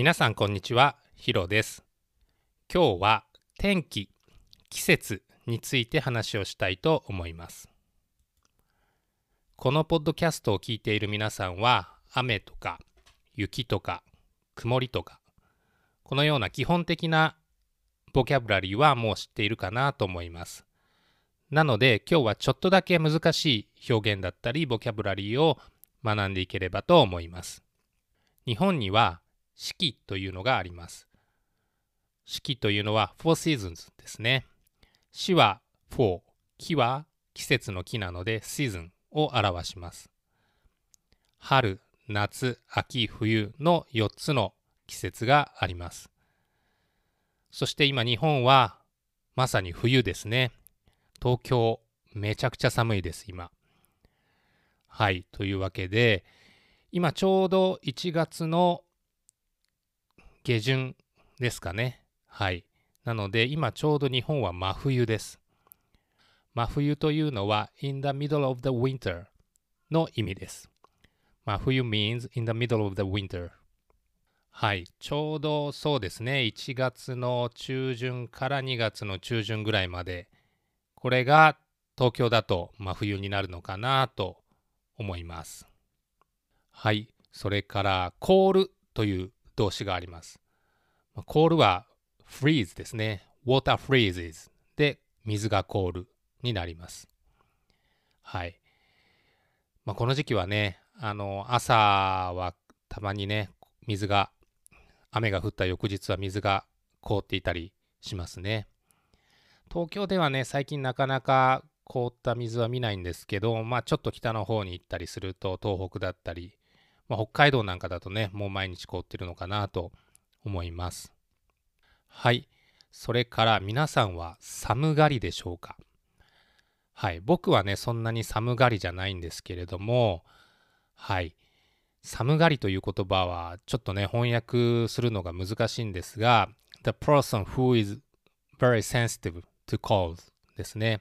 皆さんこんにちは、ヒロです。今日は天気、季節について話をしたいと思います。このポッドキャストを聞いている皆さんは雨とか雪とか曇りとかこのような基本的なボキャブラリーはもう知っているかなと思います。なので今日はちょっとだけ難しい表現だったりボキャブラリーを学んでいければと思います。日本には四季というのがあります。四季というのは four seasons ですね。四は four、季は季節の季なので season を表します。春、夏、秋、冬の4つの季節があります。そして今日本はまさに冬ですね。東京めちゃくちゃ寒いです今。はい、というわけで今ちょうど1月の下旬ですかね。はい。なので今ちょうど日本は真冬です。真冬というのは in the middle of the winter の意味です。真冬 means in the middle of the winter。はい。ちょうどそうですね。1月の中旬から2月の中旬ぐらいまで。これが東京だと真冬になるのかなと思います。はい。それから、凍るという動詞があります。凍るは freeze ですね。water freezes で水が凍るになります。はい。まあ、この時期はね、あの、朝はたまにね、水が、雨が降った翌日は水が凍っていたりしますね。東京ではね、最近なかなか凍った水は見ないんですけど、まあちょっと北の方に行ったりすると、東北だったり、まあ、北海道なんかだとね、もう毎日凍ってるのかなと思います。はい。それから皆さんは寒がりでしょうか？はい。僕はね、そんなに寒がりじゃないんですけれども、はい。寒がりという言葉はちょっとね、翻訳するのが難しいんですが、the person who is very sensitive to cold ですね。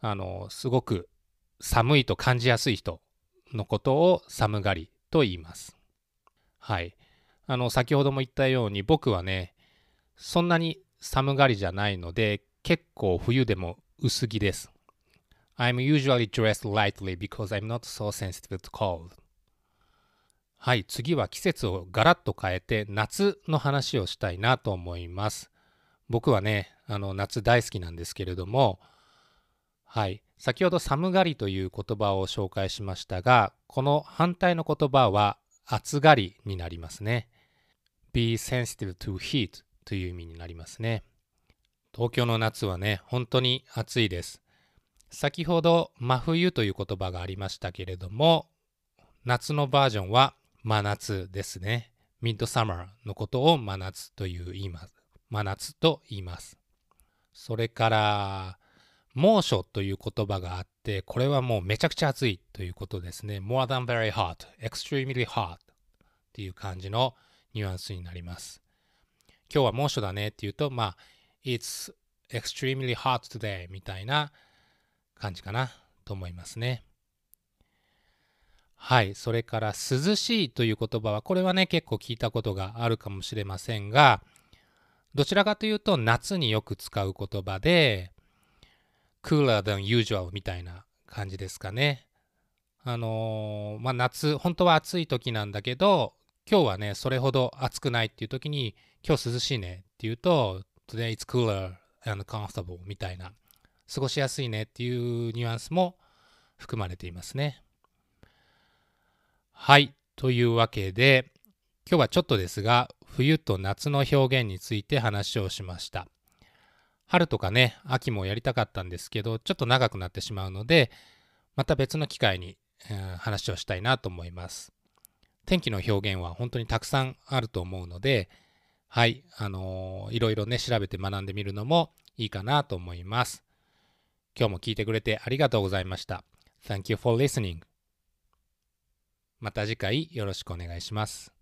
あの、すごく寒いと感じやすい人のことを寒がりと言います。はい。あの、先ほども言ったように僕はね、そんなに寒がりじゃないので、結構冬でも薄着です。I'm usually dressed lightly because I'm not so sensitive to cold. はい、次は季節をガラッと変えて夏の話をしたいなと思います。僕はね、あの夏大好きなんですけれども、はい、先ほど寒がりという言葉を紹介しましたが、この反対の言葉は暑がりになりますね。be sensitive to heat という意味になりますね。東京の夏はね、本当に暑いです。先ほど真冬という言葉がありましたけれども、夏のバージョンは真夏ですね。ミッドサマーのことを真夏という言います。真夏と言います。それから、猛暑という言葉があって、これはもうめちゃくちゃ暑いということですね。more than very hot, extremely hot っていう感じのニュアンスになります。今日は猛暑だねっていうと、まあ、it's extremely hot today みたいな感じかなと思いますね。はい。それから、涼しいという言葉は、これはね、結構聞いたことがあるかもしれませんが、どちらかというと、夏によく使う言葉で、cooler than usual みたいな感じですかね。あのーまあ、夏、本当は暑い時なんだけど、今日はね、それほど暑くないっていう時に、今日涼しいねっていうと、today it's cooler and comfortable みたいな、過ごしやすいねっていうニュアンスも含まれていますね。はい。というわけで、今日はちょっとですが、冬と夏の表現について話をしました。春とかね、秋もやりたかったんですけど、ちょっと長くなってしまうので、また別の機会に、えー話をしたいなと思います。天気の表現は本当にたくさんあると思うので、はい、あのーいろいろね、調べて学んでみるのもいいかなと思います。今日も聞いてくれてありがとうございました。Thank you for listening. また次回よろしくお願いします。